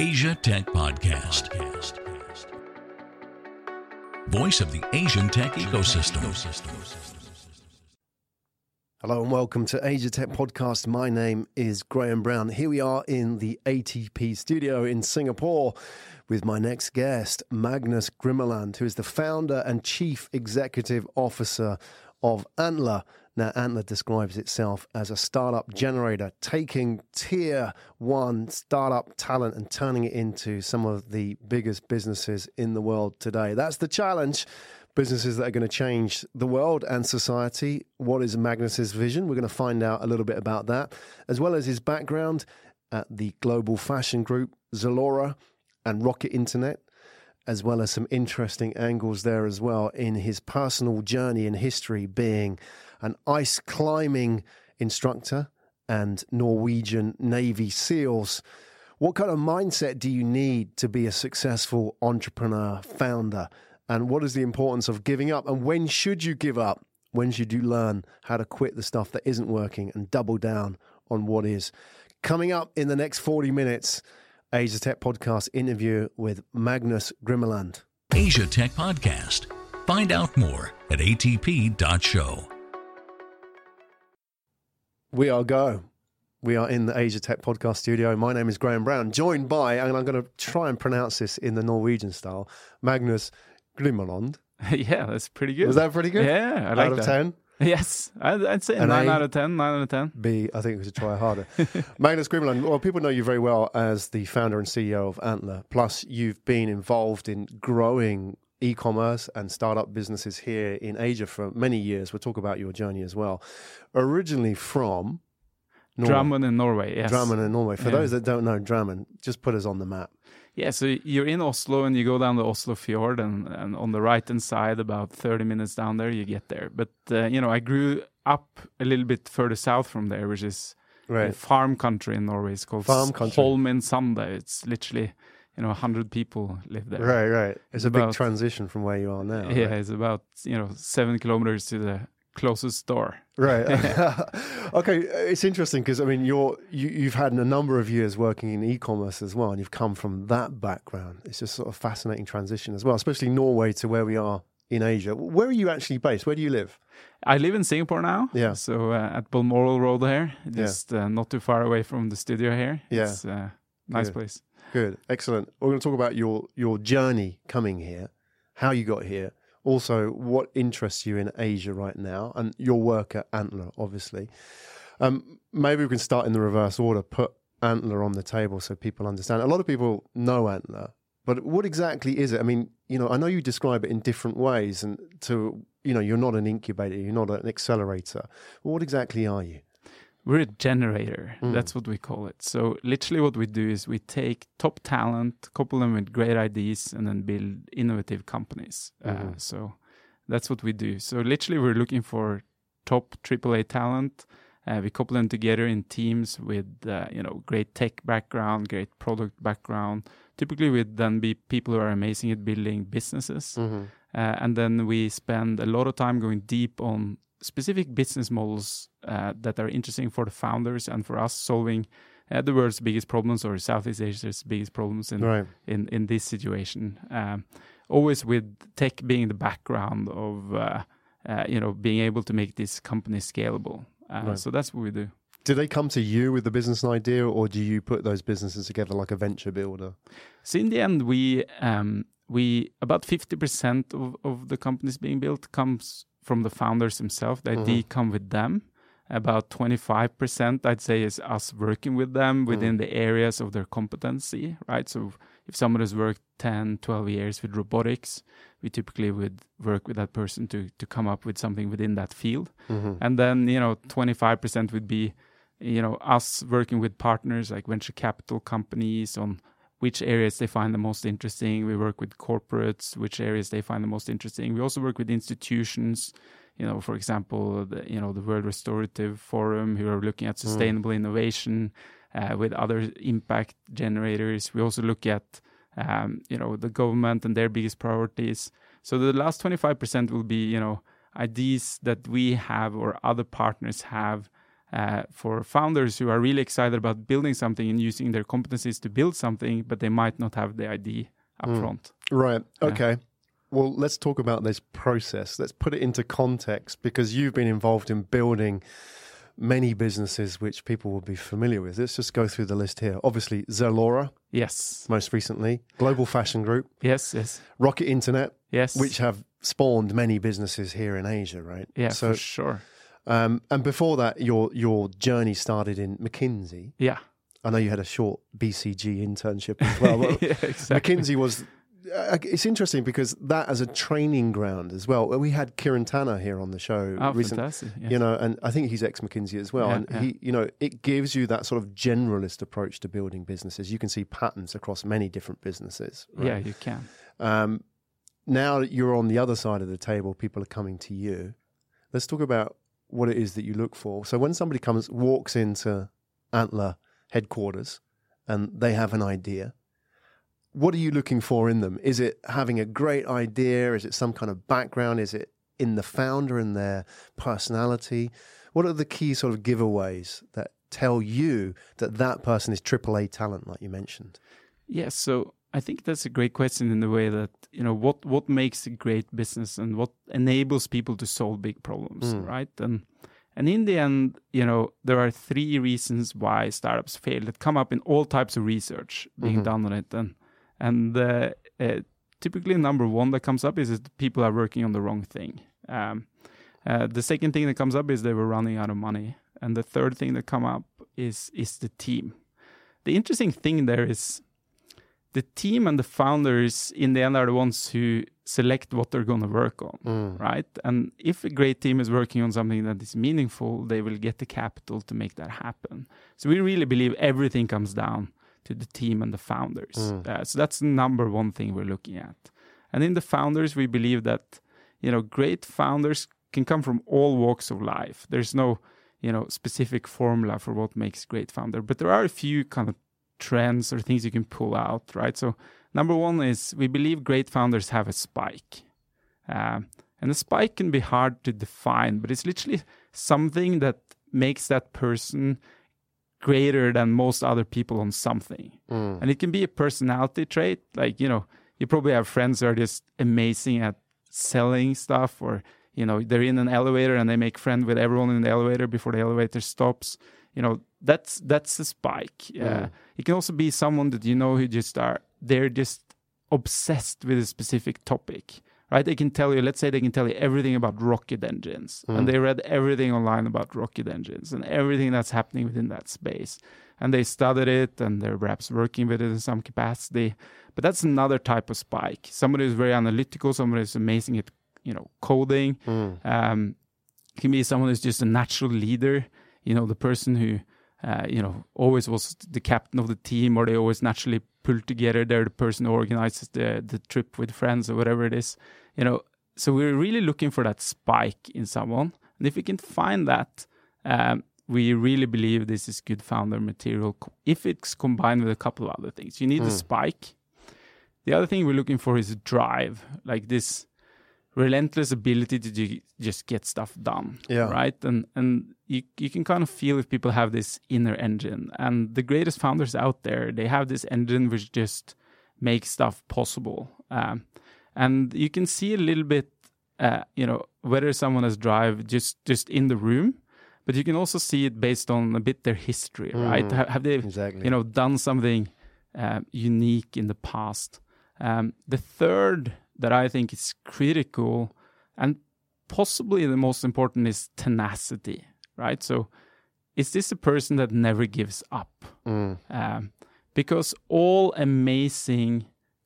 Asia Tech Podcast. Voice of the Asian tech ecosystem. Hello and welcome to Asia Tech Podcast. My name is Graham Brown. Here we are in the ATP studio in Singapore with my next guest, Magnus Grimeland, who is the founder and chief executive officer of Antler. Now, Antler describes itself as a startup generator, taking tier one startup talent and turning it into some of the biggest businesses in the world today. That's the challenge. Businesses that are going to change the world and society. What is Magnus's vision? We're going to find out a little bit about that, as well as his background at the global fashion group Zalora and Rocket Internet as well as some interesting angles there as well in his personal journey and history being an ice climbing instructor and Norwegian Navy SEALs. What kind of mindset do you need to be a successful entrepreneur, founder? And what is the importance of giving up? And when should you give up? When should you learn how to quit the stuff that isn't working and double down on what is? Coming up in the next 40 minutes, Asia Tech Podcast interview with Magnus Grimeland. Asia Tech Podcast. Find out more at atp.show. We are go. We are in the Asia Tech Podcast studio. My name is Graham Brown, joined by, and I'm going to try and pronounce this in the Norwegian style, Magnus Grimeland. yeah, that's pretty good. Was that pretty good? Yeah, I Out like of that. 10? Yes, I'd, I'd say An nine A? out of ten. Nine out of ten. B, I think we should try harder. Magnus Grimeland, well, people know you very well as the founder and CEO of Antler. Plus, you've been involved in growing e commerce and startup businesses here in Asia for many years. We'll talk about your journey as well. Originally from Norway. Drammen in Norway. Yes. Drammen in Norway. For Yeah. those that don't know Drammen, just put us on the map. Yeah, so you're in Oslo and you go down the Oslo fjord, and, and on the right hand side, about 30 minutes down there, you get there. But uh, you know, I grew up a little bit further south from there, which is Right. a farm country in Norway. It's called Farm country. Holmen Sande. It's literally, you know, 100 people live there. Right, right. It's a big transition from where you are now. Yeah, right? it's about you know seven kilometers to the closest store. Right. okay, it's interesting because I mean you're you, you've had a number of years working in e-commerce as well, and you've come from that background. It's just sort of fascinating transition as well, especially Norway to where we are in Asia. Where are you actually based? Where do you live? I live in Singapore now. Yeah. So uh, at Balmoral Road here, just uh, not too far away from the studio here. Yeah. It's a nice Good. place. Good, excellent. We're going to talk about your your journey coming here, how you got here, also what interests you in Asia right now, and your work at Antler, obviously. Um, maybe we can start in the reverse order. Put Antler on the table so people understand. A lot of people know Antler, but what exactly is it? I mean, you know, I know you describe it in different ways, and to you know, you're not an incubator, you're not an accelerator. What exactly are you? We're a generator. Mm. That's what we call it. So literally, what we do is we take top talent, couple them with great ideas, and then build innovative companies. Uh, Mhm. so that's what we do. So literally, we're looking for top AAA talent. Uh, we couple them together in teams with uh, you know great tech background, great product background. Typically, we'd then be people who are amazing at building businesses. Mm-hmm. Uh, and then we spend a lot of time going deep on specific business models uh, that are interesting for the founders and for us solving uh, the world's biggest problems or Southeast Asia's biggest problems in Right. in, in this situation. Um, always with tech being the background of uh, uh, you know being able to make this company scalable. Uh, Right. So that's what we do. Do they come to you with the business idea, or do you put those businesses together like a venture builder? So in the end, we um, we about fifty percent of, of the companies being built comes from the founders themselves. The idea come with them. About twenty five percent, I'd say, is us working with them within the areas of their competency. Right. So if someone has worked 10, 12 years with robotics, we typically would work with that person to to come up with something within that field. Mm-hmm. And then, you know, 25% would be, you know, us working with partners like venture capital companies on which areas they find the most interesting. We work with corporates, which areas they find the most interesting. We also work with institutions, you know, for example, the, you know, the World Restorative Forum, who are looking at sustainable innovation, uh, with other impact generators. We also look at, um, you know, the government and their biggest priorities. So the last 25% will be, you know, ideas that we have or other partners have uh, for founders who are really excited about building something and using their competencies to build something, but they might not have the idea up Mm. front. Right. Yeah. Okay. Well, let's talk about this process. Let's put it into context because you've been involved in building many businesses which people will be familiar with. Let's just go through the list here. Obviously, Zalora, Yes, most recently, Global Fashion Group, yes, yes, Rocket Internet, yes. which have spawned many businesses here in Asia, right? yeah, So, for sure. Um, and before that, your your journey started in McKinsey. Yeah, I know you had a short BCG internship as well. yeah exactly. McKinsey was. Uh, it's interesting because that as a training ground as well. We had Kieran Tanner here on the show Oh, fantastic! Yes. You know, and I think he's ex McKinsey as well. Yeah, and yeah. he, you know, it gives you that sort of generalist approach to building businesses. You can see patterns across many different businesses. right? yeah, you can. Um, now you're on the other side of the table, people are coming to you. Let's talk about what it is that you look for. So when somebody comes, walks into Antler headquarters, and they have an idea, what are you looking for in them? Is it having a great idea? Is it some kind of background? Is it in the founder and their personality? What are the key sort of giveaways that tell you that that person is AAA talent, like you mentioned? Yes, so I think that's a great question in the way that you know what what makes a great business and what enables people to solve big problems, Mm. right? And and in the end, you know, there are three reasons why startups fail that come up in all types of research being Mhm. done on it, and and uh, uh, typically number one that comes up is that people are working on the wrong thing. Um, uh, the second thing that comes up is they were running out of money, and the third thing that come up is is the team. The interesting thing there is the team and the founders in the end are the ones who select what they're going to work on Mm. right? And if a great team is working on something that is meaningful they will get the capital to make that happen. So we really believe everything comes down to the team and the founders. Mm. Uh, so that's the number one thing we're looking at. And in the founders we believe that you know great founders can come from all walks of life. There's no you know specific formula for what makes great founder but there are a few kind of trends or things you can pull out right? So number one is we believe great founders have a spike. Um, and a spike can be hard to define but it's literally something that makes that person greater than most other people on something. Mm. and it can be a personality trait like you know you probably have friends who are just amazing at selling stuff or you know they're in an elevator and they make friends with everyone in the elevator before the elevator stops. You know that's that's a spike. Uh, Mm. it can also be someone that you know who just are they're just obsessed with a specific topic right? They can tell you let's say they can tell you everything about rocket engines Mm. and they read everything online about rocket engines and everything that's happening within that space. And they studied it and they're perhaps working with it in some capacity. But that's another type of spike. Somebody who's very analytical somebody who's amazing at you know coding. Mm. um, can be someone who's just a natural leader you know the person who uh, you know always was the captain of the team or they always naturally pull together they're the person who organizes the the trip with friends or whatever it is you know. So we're really looking for that spike in someone. And if we can find that um, we really believe this is good founder material if it's combined with a couple of other things. You need a Mm. spike. The other thing we're looking for is drive like this relentless ability to ju- just get stuff done Yeah. right and and you you can kind of feel if people have this inner engine and the greatest founders out there they have this engine which just makes stuff possible um, and you can see a little bit uh, you know whether someone has drive just just in the room but you can also see it based on a bit their history right Mm. Ha- have they Exactly. you know done something uh, unique in the past um, the third that i think is critical and possibly the most important is tenacity right so is this a person that never gives up Mm. um, because all amazing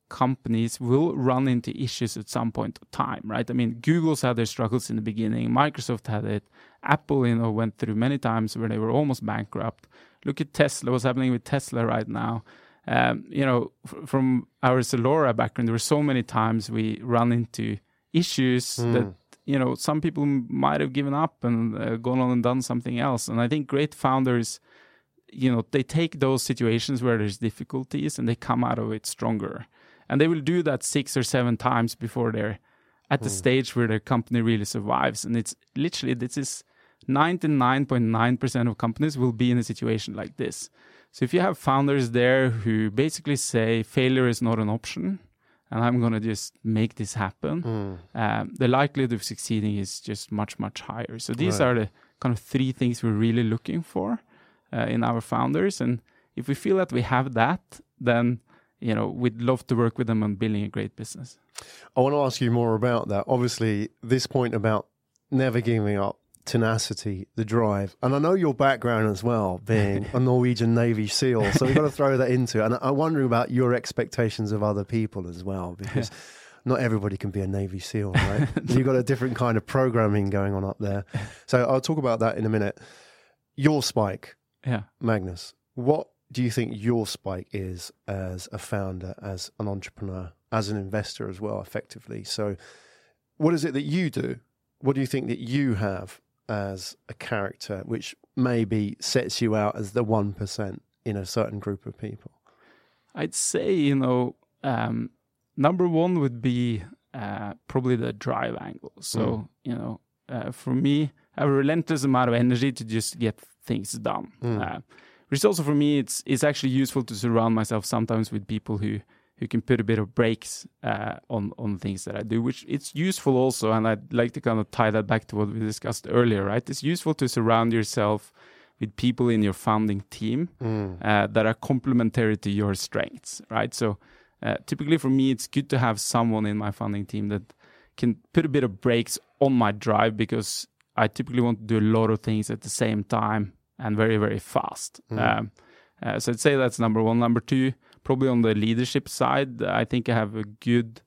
companies will run into issues at some point of time, right? I mean, Google's had their struggles in the beginning, Microsoft had it, Apple, you know, went through many times where they were almost bankrupt. Look at Tesla, what's happening with Tesla right now. Um, you know, f- from our Zalora background, there were so many times we run into issues Mm. that you know some people might have given up and uh, gone on and done something else. And I think great founders you know they take those situations where there's difficulties and they come out of it stronger and they will do that six or seven times before they're at the Mm. stage where their company really survives and it's literally this is 99.9% of companies will be in a situation like this. So if you have founders there who basically say failure is not an option, and I'm going to just make this happen, Mm. um, the likelihood of succeeding is just much, much higher. So these Right. are the kind of three things we're really looking for uh, in our founders. And if we feel that we have that, then you know we'd love to work with them on building a great business. I want to ask you more about that. Obviously, this point about never giving up, tenacity, the drive, and I know your background as well, being a Norwegian Navy SEAL. So we've got to throw that into it. And I'm wondering about your expectations of other people as well, because not everybody can be a Navy SEAL, right? You've got a different kind of programming going on up there. So I'll talk about that in a minute. Your spike, Yeah. Magnus, what do you think your spike is as a founder, as an entrepreneur, as an investor as well, effectively? So, what is it that you do? What do you think that you have as a character which maybe sets you out as the 1% in a certain group of people? I'd say, you know, um, number one would be uh, probably the drive angle. So, Mm. you know, uh, for me, I have a relentless amount of energy to just get things done. Mm. Uh, which also for me, it's it's actually useful to surround myself sometimes with people who who can put a bit of brakes uh, on on things that I do. Which it's useful also, and I'd like to kind of tie that back to what we discussed earlier. Right? It's useful to surround yourself with people in your founding team Mm. uh, that are complementary to your strengths, right? So uh, typically for me, it's good to have someone in my founding team that can put a bit of brakes on my drive because I typically want to do a lot of things at the same time and very, very fast. Mm. Um, uh, so I'd say that's number one. Number two, probably on the leadership side, I think I have a good,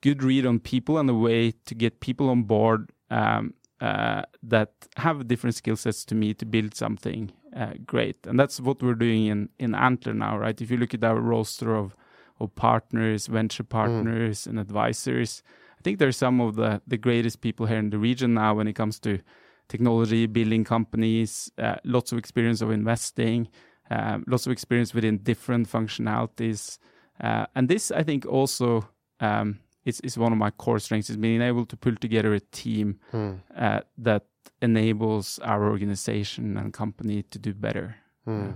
good read on people and a way to get people on board um, uh, that have different skill sets to me to build something uh, great. And that's what we're doing in, in Antler now, right? If you look at our roster of, of partners, venture partners, and advisors, I think there are some of the, the greatest people here in the region now when it comes to technology, building companies, uh, lots of experience of investing, um, lots of experience within different functionalities. Uh, and this, I think, also um, is, is one of my core strengths is being able to pull together a team Mm. uh, that enables our organization and company to do better. Mm.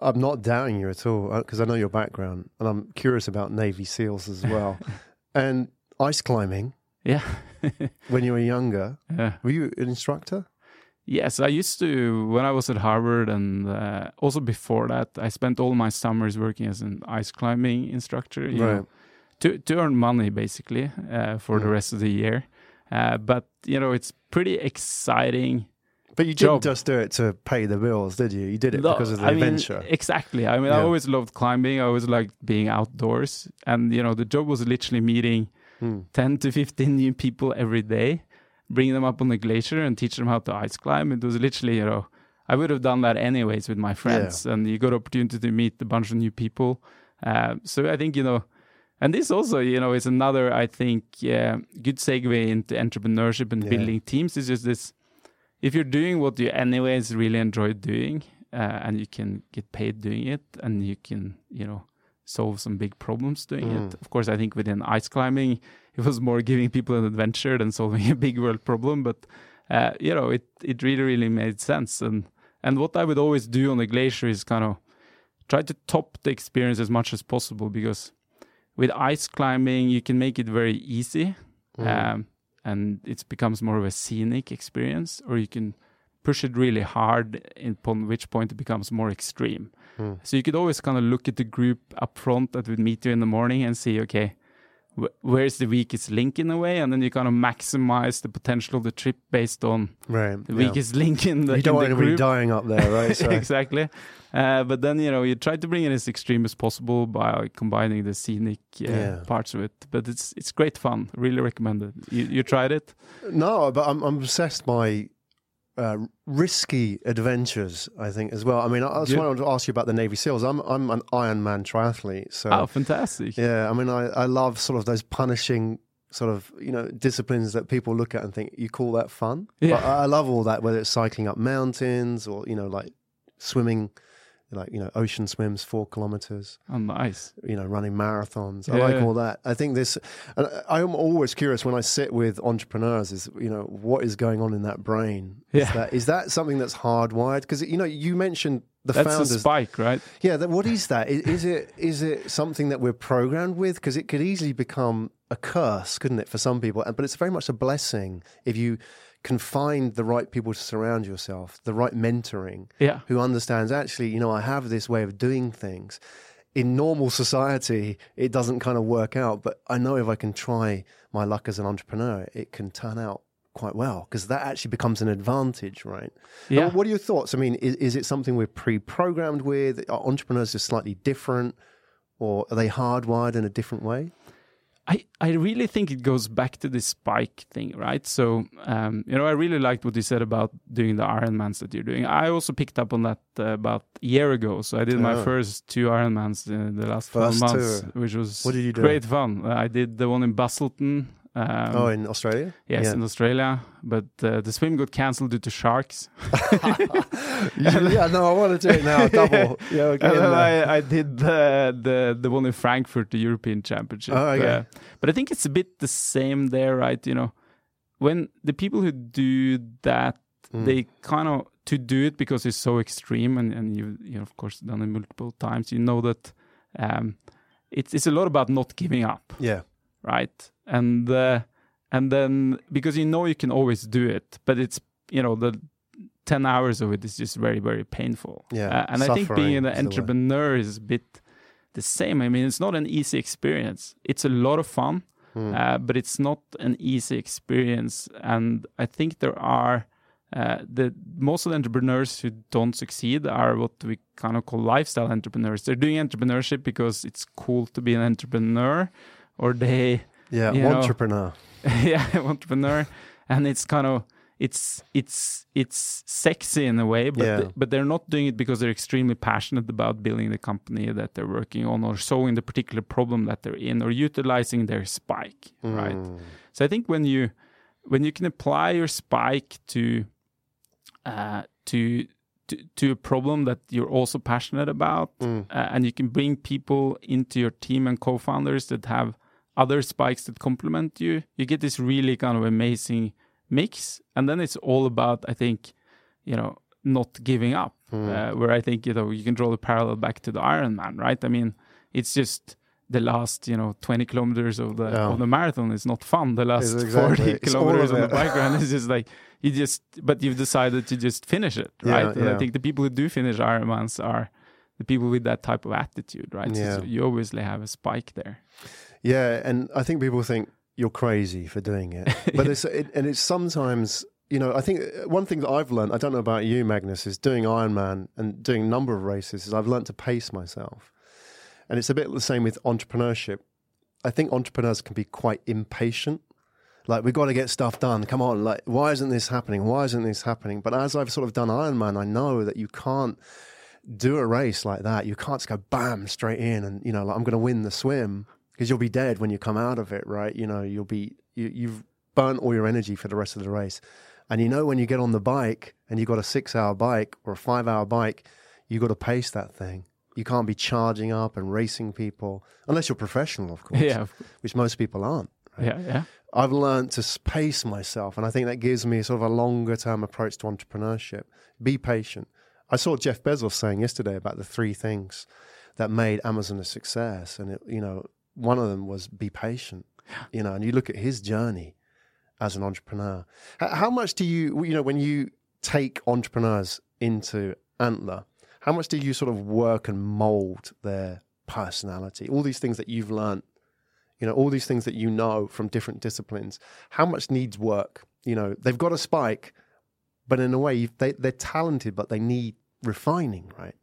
I'm not doubting you at all because I know your background and I'm curious about Navy SEALs as well. and ice climbing, Yeah. when you were younger, yeah. were you an instructor? Yes, I used to when I was at Harvard, and uh, also before that, I spent all my summers working as an ice climbing instructor. you know, to to earn money basically uh, for the Mm. rest of the year. Uh, but you know, it's pretty exciting. But you didn't Job. just do it to pay the bills, did you? You did it No, because of the I mean, adventure. exactly. I mean, I always loved climbing. I always liked being outdoors, and you know, the job was literally meeting Mm. 10 to 15 new people every day, bring them up on the glacier and teach them how to ice climb. It was literally, you know, I would have done that anyways with my friends, and you got opportunity to meet a bunch of new people. Uh, so I think, you know, and this also, you know, is another, I think, uh, good segue into entrepreneurship and Yeah. building teams. Is just this: if you're doing what you anyways really enjoy doing, uh, and you can get paid doing it, and you can, you know, solve some big problems doing Mm. it. Of course, I think within ice climbing, it was more giving people an adventure than solving a big world problem. But uh, you know, it it really really made sense. And and what I would always do on the glacier is kind of try to top the experience as much as possible because with ice climbing you can make it very easy, Mm. um, and it becomes more of a scenic experience, or you can push it really hard, upon which point it becomes more extreme. Mm. So you could always kind of look at the group up front that would meet you in the morning and see, okay, wh- where's the weakest link in a way, and then you kind of maximize the potential of the trip based on Right. the yeah. weakest link in the, You don't want anybody dying up there, right? So, exactly. Uh, but then you know you try to bring it as extreme as possible by combining the scenic uh, Yeah. parts of it. But it's it's great fun. Really recommend it. You, you tried it? No, but I'm, I'm obsessed by uh, risky adventures. I think as well. I mean, I just Yeah. wanted to ask you about the Navy SEAls. I'm I'm an Ironman triathlete, so Oh, fantastic! yeah. I mean, I, I love sort of those punishing sort of you know disciplines that people look at and think you call that fun. Yeah. But I I love all that, whether it's cycling up mountains or you know like swimming like you know ocean swims four kilometers Oh, nice. you know running marathons. I like all that. I think this and I- i'm always curious when i sit with entrepreneurs is you know what is going on in that brain? Is Yeah. that is that something that's hardwired? Because you know you mentioned the That's a founders. spike, right? yeah that, what is that? Is, is it is it something that we're programmed with? Because it could easily become a curse couldn't it for some people? And- but it's very much a blessing if you can find the right people to surround yourself the right mentoring Yeah. who understands actually, you know, I have this way of doing things. In normal society, it doesn't kind of work out, but I know if I can try my luck as an entrepreneur, it can turn out quite well because that actually becomes an advantage, right? Yeah. What are your thoughts? I mean, is, is it something we're pre programmed with? Are entrepreneurs just slightly different or are they hardwired in a different way? I, I really think it goes back to the spike thing, right? So, um, you know, I really liked what you said about doing the Ironmans that you're doing. I also picked up on that uh, about a year ago. So I did my first two Ironmans in the last First 12 months, two. which was What did you do? great fun. Uh, I did the one in Busselton. Um, oh, in Australia? yes, Yeah. in Australia. But uh, the swim got cancelled due to sharks. yeah, no, I want to do it now. Double. Yeah, okay. and then I, I did the, the the one in Frankfurt, the European Championship. Oh, okay. Uh, but I think it's a bit the same there, right? You know, when the people who do that, Mm. they kind of to do it because it's so extreme, and and you you know, of course done it multiple times. You know that um, it's it's a lot about not giving up, yeah. right? And uh, and then because you know you can always do it, but it's you know the 10 hours of it is just very very painful Yeah, Uh, and i think being an is the word. entrepreneur is a bit the same i mean it's not an easy experience it's a lot of fun Hmm. uh, but it's not an easy experience and i think there are uh, the most of the entrepreneurs who don't succeed are what we kind of call lifestyle entrepreneurs. They're doing entrepreneurship because it's cool to be an entrepreneur, or they Yeah, entrepreneur. yeah entrepreneur and it's kind of it's it's it's sexy in a way but Yeah. th- but they're not doing it because they're extremely passionate about building the company that they're working on or solving the particular problem that they're in or utilizing their spike right Mm. so i think when you when you can apply your spike to uh to to, to a problem that you're also passionate about Mm. uh, and you can bring people into your team and co-founders that have other spikes that complement you you get this really kind of amazing mix. And then it's all about i think you know not giving up uh, where i think you know you can draw the parallel back to the ironman right? I mean it's just the last you know 20 kilometers of the Yeah. of the marathon is not fun. The last exactly- 40 it's kilometers on the bike run is just like you just but you've decided to just finish it Yeah, right? And i think the people who do finish ironmans are the people with that type of attitude right? So- so you obviously have a spike there Yeah, and I think people think you're crazy for doing it, but it's it, and it's sometimes you know I think uh, one thing that I've learned I don't know about you Magnus is doing Ironman and doing a number of races is I've learned to pace myself, and it's a bit the same with entrepreneurship. I think entrepreneurs can be quite impatient. Like we've got to get stuff done. Come on, like why isn't this happening? Why isn't this happening? But as I've sort of done Ironman, I know that you can't do a race like that. You can't just go bam straight in and you know like I'm going to win the swim because you'll be dead when you come out of it, right? You know you'll be you, you've burnt all your energy for the rest of the race, and you know when you get on the bike and you've got a six-hour bike or a five-hour bike, you've got to pace that thing. You can't be charging up and racing people unless you're professional, of course, yeah which most people aren't. yeah yeah I've learned to pace myself, and I think that gives me sort of a longer term approach to entrepreneurship. Be patient. I saw Jeff Bezos saying yesterday about the three things that made Amazon a success, and it, you know, one of them was be patient. You know, and you look at his journey as an entrepreneur. How much do you, you know, when you take entrepreneurs into Antler, how much do you sort of work and mold their personality? All these things that you've learned you know all these things that you know from different disciplines how much needs work you know they've got a spike but in a way they, they're talented but they need refining right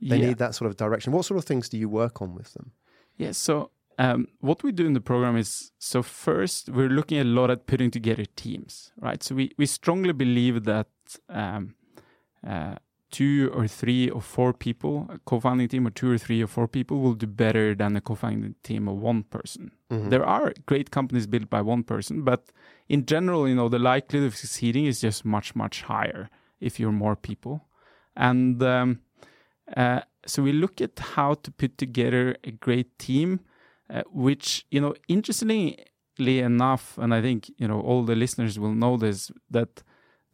they yeah. need that sort of direction what sort of things do you work on with them Yeah. So um, what we do in the program is so first we're looking a lot at putting together teams, right? So we we strongly believe that um, uh, two or three or four people, a co-founding team, or two or three or four people, will do better than a co-founding team of one person. There are great companies built by one person, but in general, you know, the likelihood of succeeding is just much much higher if you're more people, and um, Uh, so we look at how to put together a great team, uh, which you know, interestingly enough, and I think you know all the listeners will know this that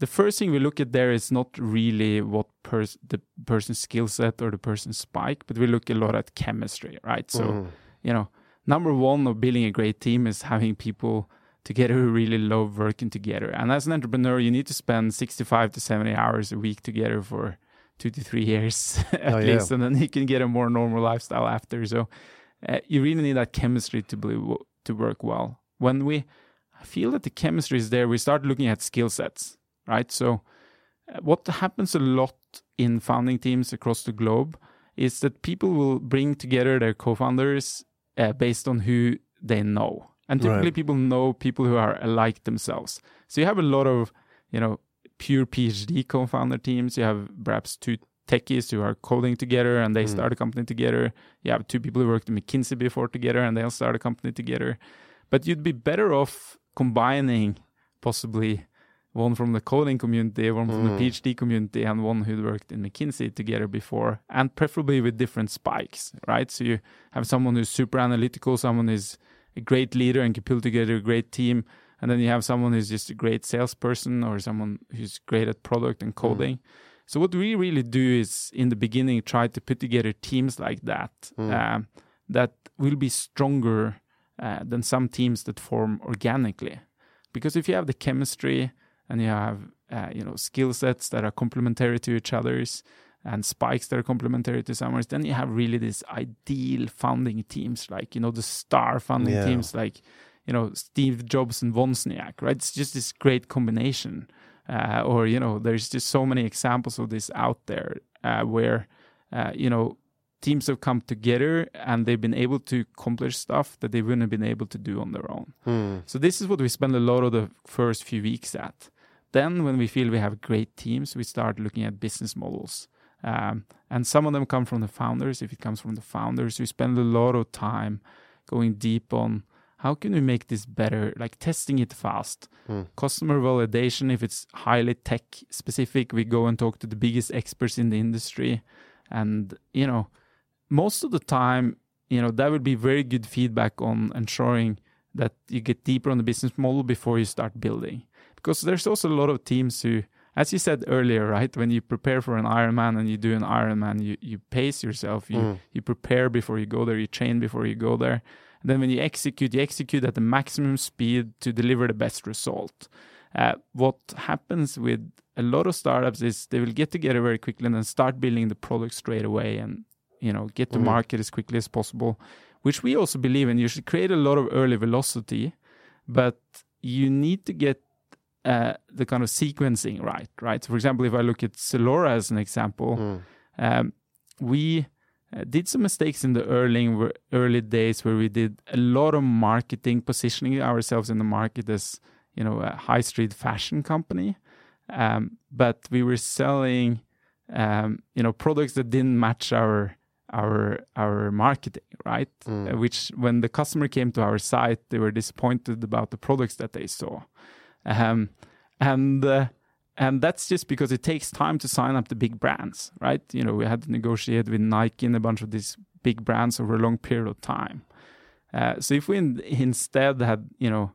the first thing we look at there is not really what pers- the person's skill set or the person's spike, but we look a lot at chemistry, right? So, mm. you know, number one of building a great team is having people together who really love working together. And as an entrepreneur, you need to spend 65 to 70 hours a week together for two to three years at oh, least, yeah. and then you can get a more normal lifestyle after. So, uh, you really need that chemistry to be, to work well. When we feel that the chemistry is there, we start looking at skill sets right? So, uh, what happens a lot in founding teams across the globe is that people will bring together their co-founders uh, based on who they know, and typically right. people know people who are alike themselves. So you have a lot of, you know, pure PhD co-founder teams. You have perhaps two techies who are coding together and they mm. start a company together. You have two people who worked at McKinsey before together and they'll start a company together. But you'd be better off combining possibly one from the coding community, one from mm. the PhD community, and one who worked in McKinsey together before, and preferably with different spikes, right? So you have someone who's super analytical, someone who's a great leader and can pull together a great team, and then you have someone who's just a great salesperson or someone who's great at product and mm. coding. Mm. So what we really do is in the beginning try to put together teams like that mm. uh, that will be stronger uh, than some teams that form organically, because if you have the chemistry and you have uh, you know skill sets that are complementary to each other's and spikes that are complementary to someone's then you have really this ideal founding teams like you know the star founding yeah. teams like you know steve jobs and wozniak right it's just this great combination uh, or you know there's just so many examples of this out there uh, where uh, you know teams have come together and they've been able to accomplish stuff that they wouldn't have been able to do on their own. Hmm. So this is what we spend a lot of the first few weeks at. Then, when we feel we have great teams, we start looking at business models. Um, and some of them come from the founders. If it comes from the founders, we spend a lot of time going deep on how can we make this better, like testing it fast. Mm. Customer validation, if it's highly tech specific, we go and talk to the biggest experts in the industry. And, you know, most of the time, you know, that would be very good feedback on ensuring that you get deeper on the business model before you start building because there's also a lot of teams who as you said earlier right when you prepare for an ironman and you do an ironman you, you pace yourself you, mm. you prepare before you go there you train before you go there and then when you execute you execute at the maximum speed to deliver the best result uh, what happens with a lot of startups is they will get together very quickly and then start building the product straight away and you know get to mm. market as quickly as possible which we also believe in you should create a lot of early velocity but you need to get uh, the kind of sequencing right, right? So for example, if I look at Zalora as an example, mm. um, we uh, did some mistakes in the early early days where we did a lot of marketing, positioning ourselves in the market as you know a high street fashion company, um, but we were selling um, you know products that didn't match our our our marketing, right? Mm. Uh, which when the customer came to our site, they were disappointed about the products that they saw. Um, and uh, and that's just because it takes time to sign up the big brands, right? You know, we had to negotiate with Nike and a bunch of these big brands over a long period of time. Uh, so if we in, instead had, you know,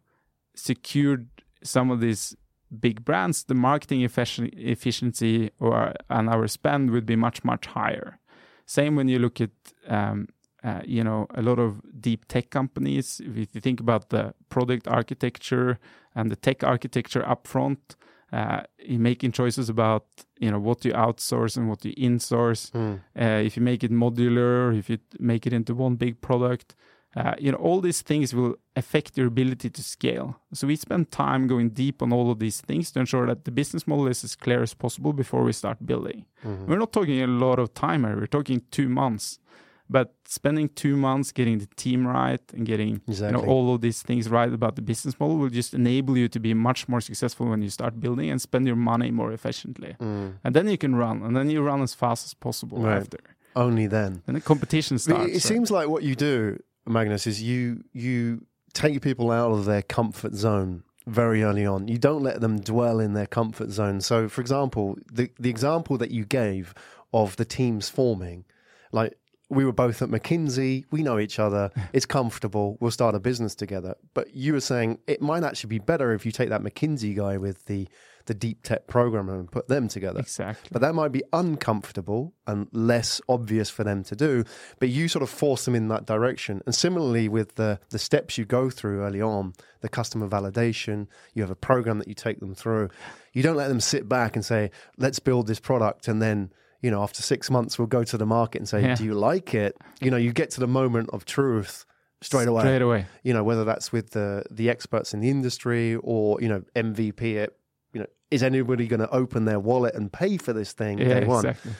secured some of these big brands, the marketing efficiency or and our spend would be much much higher. Same when you look at um, uh, you know a lot of deep tech companies. If you think about the product architecture and the tech architecture upfront, uh, in making choices about you know what you outsource and what you insource. Mm. Uh, if you make it modular, if you make it into one big product, uh, you know all these things will affect your ability to scale. So we spend time going deep on all of these things to ensure that the business model is as clear as possible before we start building. Mm-hmm. We're not talking a lot of time here. We're talking two months but spending two months getting the team right and getting exactly. you know, all of these things right about the business model will just enable you to be much more successful when you start building and spend your money more efficiently. Mm. And then you can run, and then you run as fast as possible right. after. Only then. And the competition starts. It, it seems like what you do, Magnus, is you you take people out of their comfort zone very early on. You don't let them dwell in their comfort zone. So, for example, the the example that you gave of the teams forming. Like we were both at McKinsey, we know each other, it's comfortable, we'll start a business together. But you were saying it might actually be better if you take that McKinsey guy with the the deep tech programmer and put them together. Exactly. But that might be uncomfortable and less obvious for them to do. But you sort of force them in that direction. And similarly with the the steps you go through early on, the customer validation, you have a program that you take them through. You don't let them sit back and say, "Let's build this product," and then you know after six months we'll go to the market and say, Yeah. "Do you like it?" You know, you get to the moment of truth straight away Straight away. you know whether that's with the the experts in the industry or you know MVP it you know is anybody going to open their wallet and pay for this thing Yeah, day one exactly.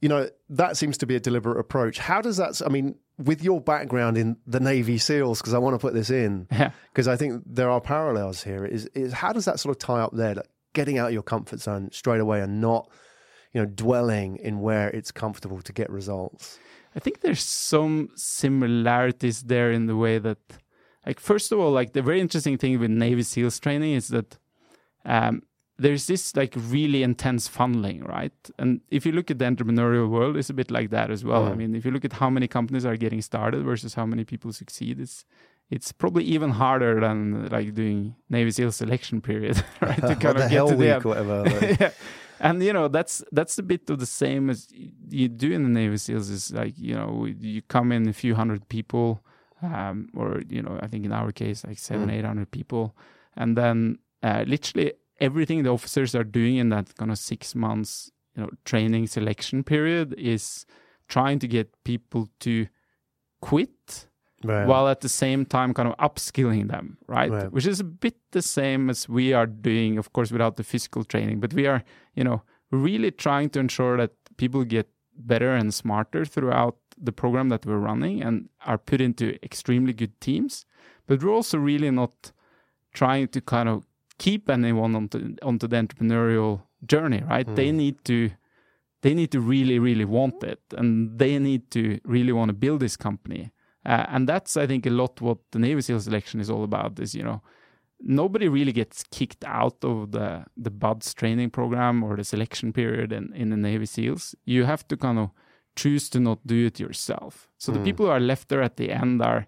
you know that seems to be a deliberate approach how does that i mean with your background in the navy seals because i want to put this in Yeah. because i think there are parallels here is is how does that sort of tie up there like getting out of your comfort zone straight away and not you know dwelling in where it's comfortable to get results I think there's some similarities there in the way that, like, first of all, like the very interesting thing with Navy SEALs training is that um, there's this like really intense funneling, right? And if you look at the entrepreneurial world, it's a bit like that as well. I Mm. mean, if you look at how many companies are getting started versus how many people succeed, it's it's probably even harder than like doing Navy SEAL selection period, right? To kind the of hell get to the week whatever like- yeah. And you know that's that's a bit of the same as you do in the Navy SEAls. Is like you know you come in a few hundred people, um, or you know I think in our case like seven Mm. eight hundred people, and then uh, literally everything the officers are doing in that kind of six months you know training selection period is trying to get people to quit Right. while at the same time kind of upskilling them, right? Right. Which is a bit the same as we are doing, of course, without the physical training. But we are, you know, really trying to ensure that people get better and smarter throughout the program that we're running and are put into extremely good teams. But we're also really not trying to kind of keep anyone onto onto the entrepreneurial journey, right? They Mm. need to they need to really, really want it, and they need to really want to build this company. Uh, and that's, I think, a lot what the Navy SEAL selection is all about. Is you know, nobody really gets kicked out of the the BUD/S training program or the selection period in, in the Navy SEALs. You have to kind of choose to not do it yourself. So the Mm. people who are left there at the end are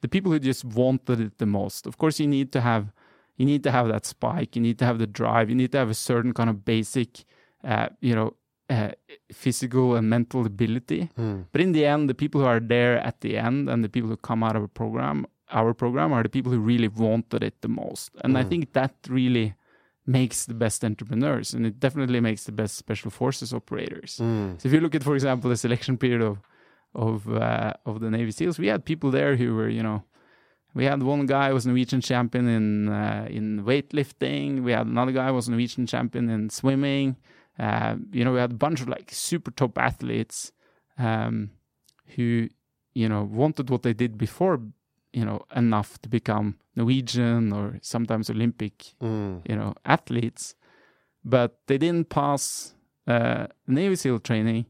the people who just wanted it the most. Of course, you need to have you need to have that spike. You need to have the drive. You need to have a certain kind of basic, uh, you know, uh, physical and mental ability. Mm. But in the end, the people who are there at the end and the people who come out of a program, our program, are the people who really wanted it the most. And I Mm. think that really makes the best entrepreneurs, and it definitely makes the best special forces operators. Mm. So if you look at, for example, the selection period of of uh, of the Navy SEALs, we had people there who were, you know, we had one guy who was a Norwegian champion in uh, in weightlifting. We had another guy who was a Norwegian champion in swimming. Uh, you know, we had a bunch of like super top athletes um, who, you know, wanted what they did before, you know, enough to become Norwegian or sometimes Olympic Mm. you know athletes but they didn't pass uh, navy seal training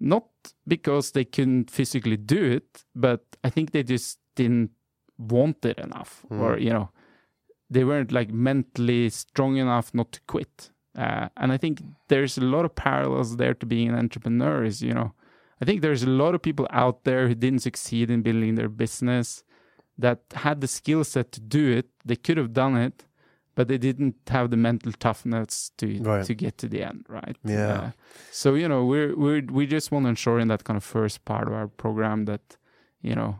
not because they couldn't physically do it but i think they just didn't want it enough or Mm. you know they weren't like mentally strong enough not to quit uh, and i think there's a lot of parallels there to being an entrepreneur is you know i think there's a lot of people out there who didn't succeed in building their business that had the skill set to do it they could have done it but they didn't have the mental toughness to Right. to get to the end right Yeah. Uh, so you know we're we're we just want to ensure in that kind of first part of our program that you know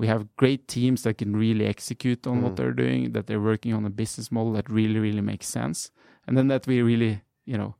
we have great teams that can really execute on Mm. what they're doing that they're working on a business model that really really makes sense and then that we really you know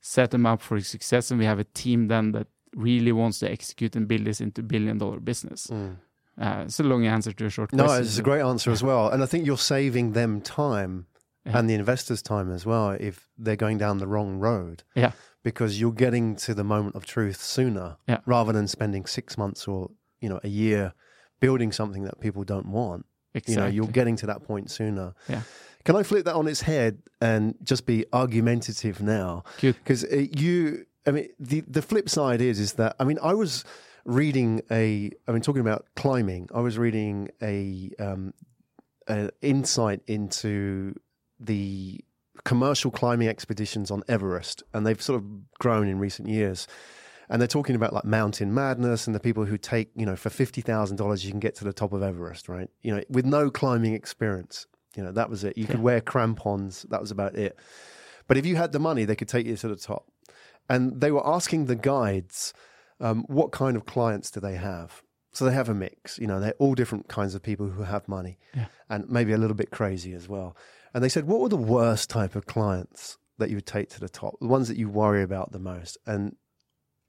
set them up for success and we have a team then that really wants to execute and build this into billion dollar business Mm. uh, it's a long answer to a short question. No, question it's a great answer as well. And I think you're saving them time Yeah. and the investors' time as well if they're going down the wrong road. Yeah. Because you're getting to the moment of truth sooner Yeah. rather than spending six months or, you know, a year building something that people don't want. exactly. You know, you're getting to that point sooner. Yeah. Can I flip that on its head and just be argumentative now? Because you, I mean, the the flip side is is that I mean, I was reading a, I mean, talking about climbing, I was reading a, um, an insight into the commercial climbing expeditions on Everest, and they've sort of grown in recent years. And they're talking about like mountain madness and the people who take, you know, for fifty thousand dollars you can get to the top of Everest, right? You know, with no climbing experience. You know, that was it. You could wear crampons. That was about it. But if you had the money, they could take you to the top. And they were asking the guides, um, what kind of clients do they have? So they have a mix. You know, they're all different kinds of people who have money Yeah. and maybe a little bit crazy as well. And they said, what were the worst type of clients that you would take to the top? The ones that you worry about the most? And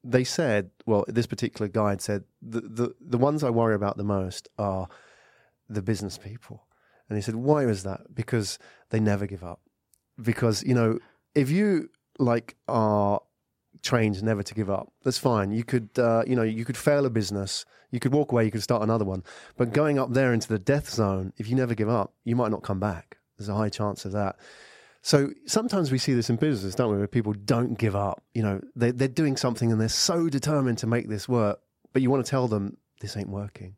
they said, well, this particular guide said, the, the, the ones I worry about the most are the business people. And he said, why is that? Because they never give up. Because, you know, if you like are trained never to give up, that's fine. You could, uh, you know, you could fail a business, you could walk away, you could start another one. But going up there into the death zone, if you never give up, you might not come back. There's a high chance of that. So sometimes we see this in business, don't we, where people don't give up. You know, they, they're doing something and they're so determined to make this work, but you want to tell them this ain't working.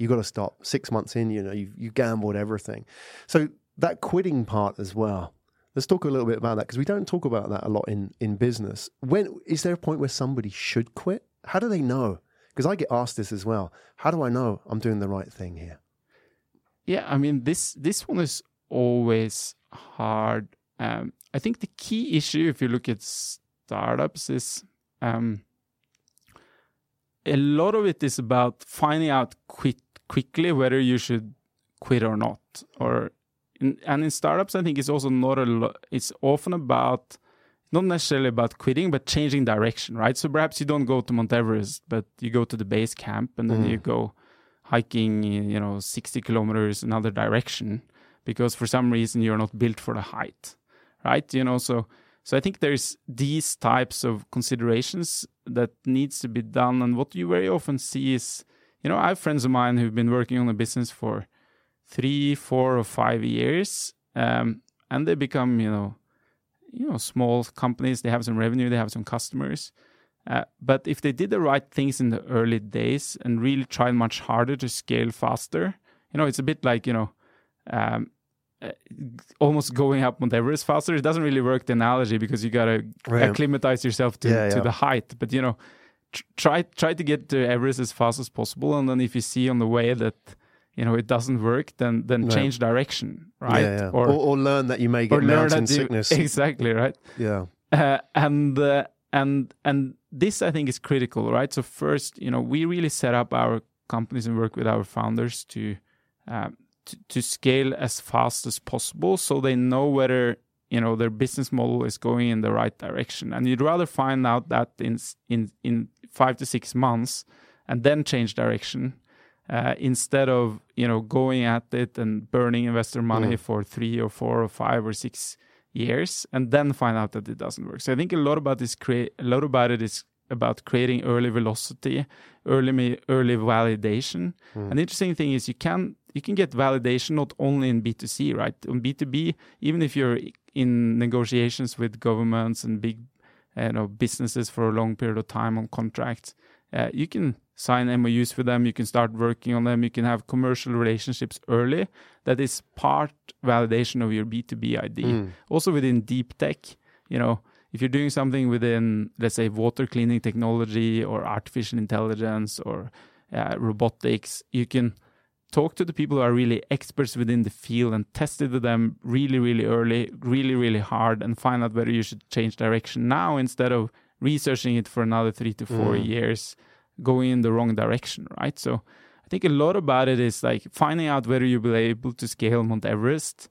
You got to stop. Six months in, you know, you you gambled everything. So that quitting part as well. Let's talk a little bit about that because we don't talk about that a lot in in business. When is there a point where somebody should quit? How do they know? Because I get asked this as well. How do I know I'm doing the right thing here? Yeah, I mean this this one is always hard. Um, I think the key issue, if you look at startups, is um, a lot of it is about finding out quick, quickly whether you should quit or not. Or in, and in startups, I think it's also not a lot. It's often about not necessarily about quitting, but changing direction, right? So perhaps you don't go to Mount Everest, but you go to the base camp, and then Mm. you go hiking, you know, 60 kilometers another direction because for some reason you're not built for the height, right? You know, so so I think there's these types of considerations that needs to be done, and what you very often see is, you know, I have friends of mine who've been working on a business for three, four, or five years, um, and they become, you know, you know, small companies. They have some revenue, they have some customers. Uh, but if they did the right things in the early days and really tried much harder to scale faster, you know, it's a bit like you know, um, uh, almost going up Mount Everest faster. It doesn't really work the analogy because you gotta Right. acclimatize yourself to, Yeah, to yeah. the height. But you know, try try to get to Everest as fast as possible, and then if you see on the way that you know it doesn't work, then then Right. change direction, right? Yeah, yeah. Or, or, learn that you may get or mountain that you- sickness. exactly right. yeah. Uh, and uh, and and this I think is critical, right? So first, you know, we really set up our companies and work with our founders to um, to, to scale as fast as possible, so they know whether you know their business model is going in the right direction. And you'd rather find out that in in in five to six months, and then change direction. Uh, instead of you know going at it and burning investor money Mm. for three or four or five or six years and then find out that it doesn't work. So I think a lot about this create a lot about it is about creating early velocity, early early validation. Mm. And the interesting thing is you can you can get validation not only in B2C, right? On B2B, even if you're in negotiations with governments and big you know businesses for a long period of time on contracts, uh, you can sign MOUs with them, you can start working on them, you can have commercial relationships early. That is part validation of your B2B ID. Mm. Also within deep tech, you know, if you're doing something within, let's say, water cleaning technology or artificial intelligence or uh, robotics, you can talk to the people who are really experts within the field and test it with them really, really early, really, really hard, and find out whether you should change direction now instead of researching it for another three to four Mm. years, going in the wrong direction, right? So I think a lot about it is like finding out whether you'll be able to scale Mount Everest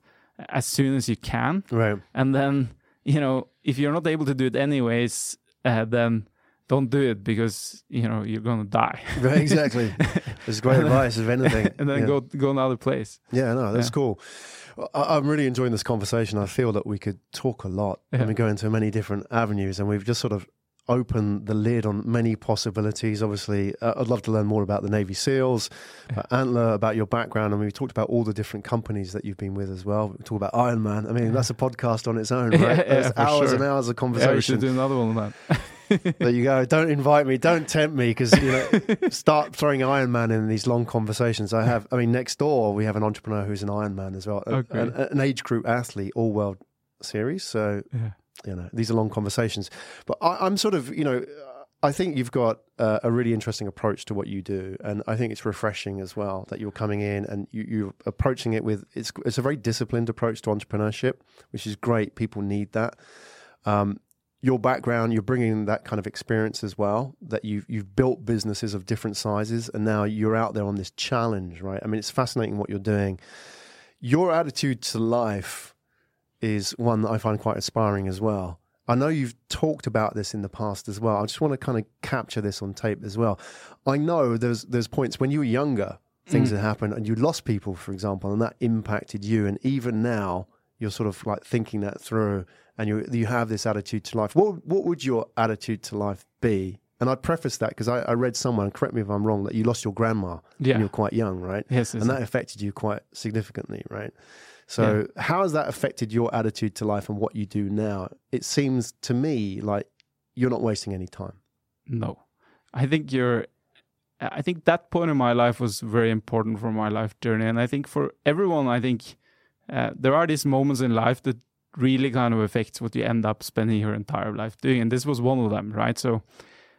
as soon as you can Right. and then you know if you're not able to do it anyways uh, then don't do it because you know you're gonna die Right, exactly. It's great advice, if anything. and then yeah. go go another place Yeah, no, that's Yeah. cool. I, I'm really enjoying this conversation. I feel that we could talk a lot Yeah. and we go into many different avenues, and we've just sort of opened the lid on many possibilities. Obviously, uh, I'd love to learn more about the Navy SEALs, about Antler, about your background. I mean, we talked about all the different companies that you've been with as well. We talk about Iron Man. I mean, that's a podcast on its own, right? Yeah, hours sure. and hours of yeah we conversation. should do another one on that there you go. Don't invite me. Don't tempt me because you know, start throwing Iron Man in these long conversations. I have. I mean, next door we have an entrepreneur who's an Iron Man as well, Oh, great. an, an age group athlete, all world series. So Yeah. you know these are long conversations but I, i'm sort of you know i think you've got uh, a really interesting approach to what you do and i think it's refreshing as well that you're coming in and you, you're approaching it with it's it's a very disciplined approach to entrepreneurship which is great people need that um, your background you're bringing that kind of experience as well that you've you've built businesses of different sizes and now you're out there on this challenge right i mean it's fascinating what you're doing your attitude to life is one that I find quite inspiring as well. I know you've talked about this in the past as well. I just want to kind of capture this on tape as well. I know there's there's points when you were younger, things Mm. had happened and you lost people, for example, and that impacted you. And even now, you're sort of like thinking that through, and you you have this attitude to life. What what would your attitude to life be? And I preface that because I, I read somewhere, correct me if I'm wrong, that you lost your grandma Yeah. when you were quite young, right? Yes, yes, and that affected you quite significantly, right? So, how has that affected your attitude to life and what you do now? It seems to me like you're not wasting any time. No, I think you're. I think that point in my life was very important for my life journey, and I think for everyone, I think uh, there are these moments in life that really kind of affects what you end up spending your entire life doing, and this was one of them, right? So,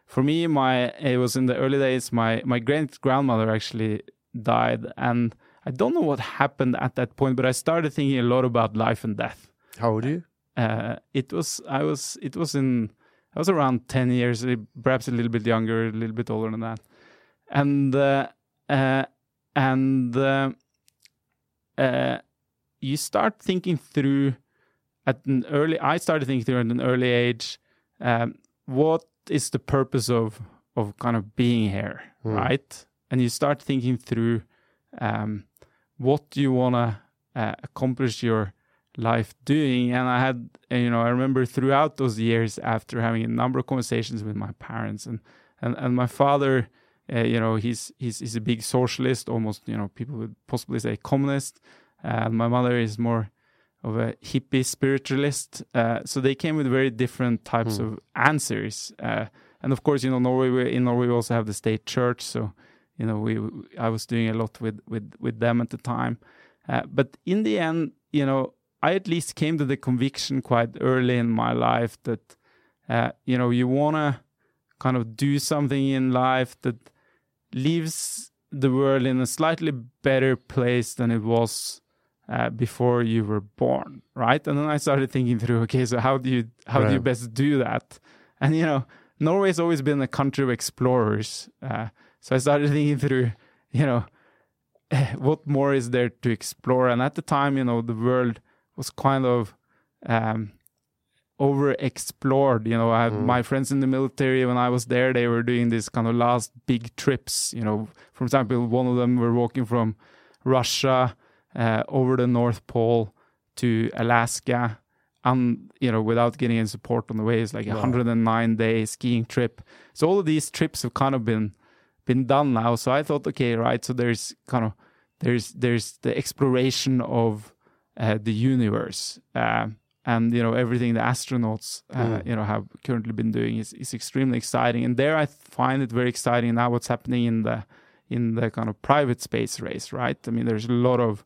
for me, my it was in the early days. My my great grandmother actually died, and I don't know what happened at that point, but I started thinking a lot about life and death How old are you? uh, it was I was it was in I was around ten years, perhaps a little bit younger, a little bit older than that, and uh, uh, and uh, uh, you start thinking through at an early. I started thinking through at an early age, um, what is the purpose of of kind of being here, Hmm. right? And you start thinking through um, what do you want to uh, accomplish your life doing and i had uh, you know i remember throughout those years after having a number of conversations with my parents and and, and my father uh, you know he's, he's he's a big socialist almost you know people would possibly say communist and my mother is more of a hippie spiritualist. Uh, so they came with very different types Hmm. of answers. Uh, and of course you know norway we- in norway we also have the state church. So you know we i was doing a lot with with with them at the time. Uh, but in the end you know I at least came to the conviction quite early in my life that uh, you know you want to kind of do something in life that leaves the world in a slightly better place than it was uh, before you were born, right? And then I started thinking through, okay, so how do you how do you best do that? And you know, Norway's always been a country of explorers, uh, so I started thinking through, you know, what more is there to explore? And at the time, you know, the world was kind of um, overexplored. You know, I have Mm. my friends in the military when I was there, they were doing these kind of last big trips. You know, for example, one of them were walking from Russia uh, over the North Pole to Alaska, and you know, without getting any support on the way, it's like a Wow. 109 day skiing trip. So all of these trips have kind of been been done now. So I thought, okay, right. So there's kind of there's there's the exploration of uh, the universe, uh, and you know everything the astronauts uh, Mm. you know have currently been doing is is extremely exciting. And there I find it very exciting now what's happening in the in the kind of private space race, right? I mean, there's a lot of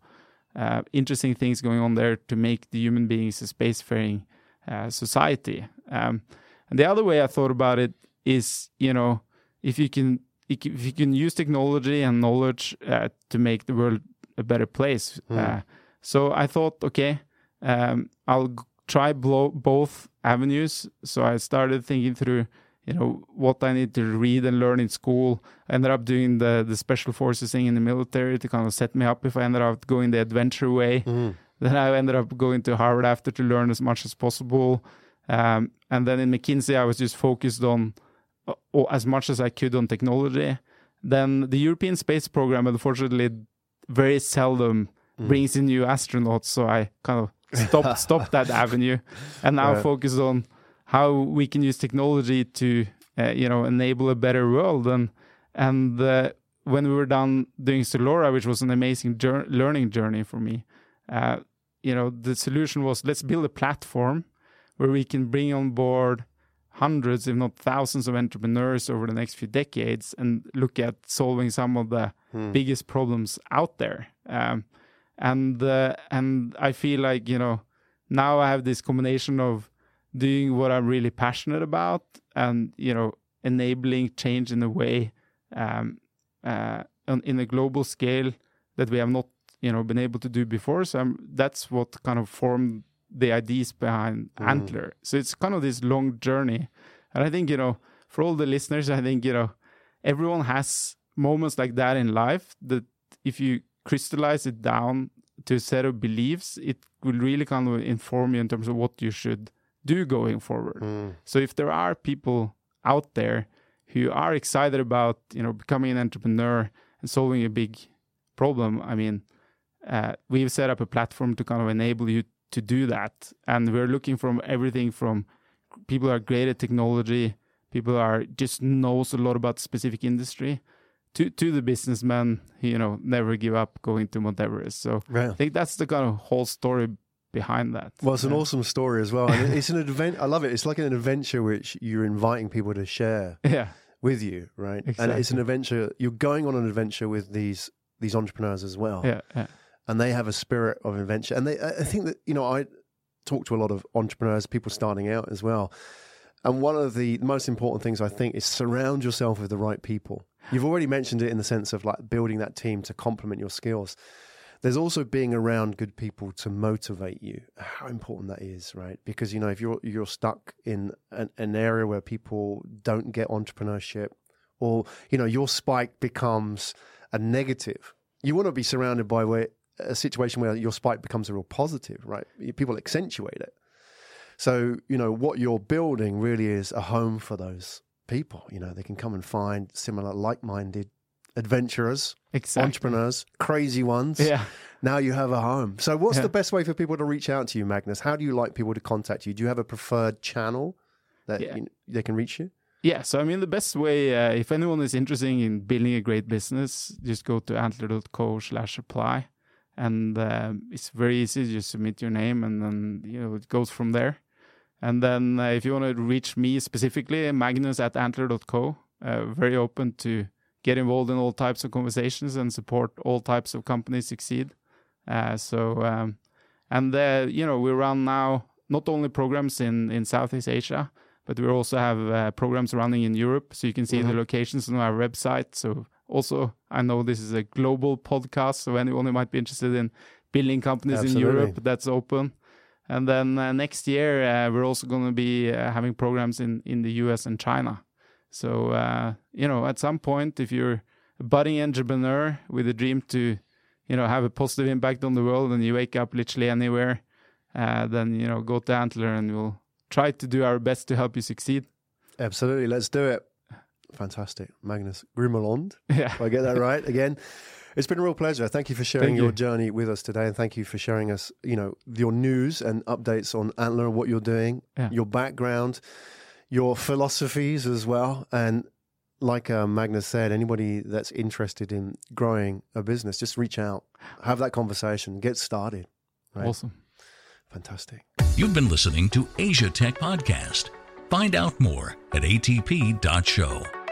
uh, interesting things going on there to make the human beings a spacefaring uh, society. Um, and the other way I thought about it is, you know, if you can if you can use technology and knowledge uh, to make the world a better place. Mm. Uh, so I thought, okay, um, I'll try both avenues. So I started thinking through, you know, what I need to read and learn in school. I ended up doing the the special forces thing in the military to kind of set me up if I ended up going the adventure way. Mm. Then I ended up going to Harvard after to learn as much as possible. Um, and then in McKinsey, I was just focused on uh, as much as I could on technology. Then the European Space Program, unfortunately, very seldom Mm. brings in new astronauts. So I kind of stopped stopped that avenue, and now Right. focus on how we can use technology to uh, you know enable a better world. And and uh, when we were done doing Zalora, which was an amazing jour- learning journey for me, uh, you know the solution was let's build a platform where we can bring on board hundreds, if not thousands, of entrepreneurs over the next few decades and look at solving some of the Mm. biggest problems out there. Um, and uh, and I feel like you know now I have this combination of doing what I'm really passionate about and you know enabling change in a way um, uh, on, in a global scale that we have not you know been able to do before. So I'm, that's what kind of formed the ideas behind Mm. Antler. So it's kind of this long journey, and I think you know for all the listeners, I think you know everyone has moments like that in life that if you crystallize it down to a set of beliefs, it will really kind of inform you in terms of what you should do going forward. Mm. So if there are people out there who are excited about you know becoming an entrepreneur and solving a big problem, I mean, uh, we've set up a platform to kind of enable you to do that, and we're looking from everything from people who are great at technology, people who are just knows a lot about specific industry. To, to the businessman, you know, never give up going to Mount Everest. So Yeah. I think that's the kind of whole story behind that. Well, it's an Yeah. awesome story as well. And it's an advent. I love it. It's like an adventure which you're inviting people to share Yeah, with you, right? And it's an adventure. You're going on an adventure with these these entrepreneurs as well, yeah, yeah. and they have a spirit of adventure. And they, I think that you know, I talk to a lot of entrepreneurs, people starting out as well. And one of the most important things I think is surround yourself with the right people. You've already mentioned it in the sense of like building that team to complement your skills. There's also being around good people to motivate you. How important that is, right? Because you know, if you're you're stuck in an, an area where people don't get entrepreneurship, or you know, your spike becomes a negative, you want to be surrounded by where a situation where your spike becomes a real positive, right? People accentuate it. So, you know, what you're building really is a home for those people. You know, they can come and find similar like minded adventurers, Exactly. entrepreneurs, crazy ones. Yeah. Now you have a home. So, what's Yeah. the best way for people to reach out to you, Magnus? How do you like people to contact you? Do you have a preferred channel that Yeah. you, they can reach you? Yeah, so I mean, the best way, uh, if anyone is interested in building a great business, just go to antler.co slash apply. And um, it's very easy. You just submit your name and then, you know, it goes from there. And then uh, if you want to reach me specifically, Magnus at antler.co, uh, very open to get involved in all types of conversations and support all types of companies succeed. Uh, so, um, and, uh, you know, we run now not only programs in, in Southeast Asia, but we also have uh, programs running in Europe, so you can see the Mhm. locations on our website. So also, I know this is a global podcast, so anyone who might be interested in building companies Absolutely. in Europe, that's open. And then uh, next year, uh, we're also going to be uh, having programs in in the US and China. So uh, you know, at some point, if you're a budding entrepreneur with a dream to, you know, have a positive impact on the world, and you wake up literally anywhere, uh, then you know, go to Antler, and we'll try to do our best to help you succeed. Absolutely. Let's do it. Fantastic. Magnus Grimeland. Yeah. If I get that right again. It's been a real pleasure. Thank you for sharing Thank your journey with us today, and thank you for sharing us, you know, your news and updates on Antler and what you're doing, Yeah. your background, your philosophies as well, and like uh, Magnus said, anybody that's interested in growing a business, just reach out, have that conversation, get started. Right. Awesome. Fantastic. You've been listening to Asia Tech Podcast. Find out more at atp.show.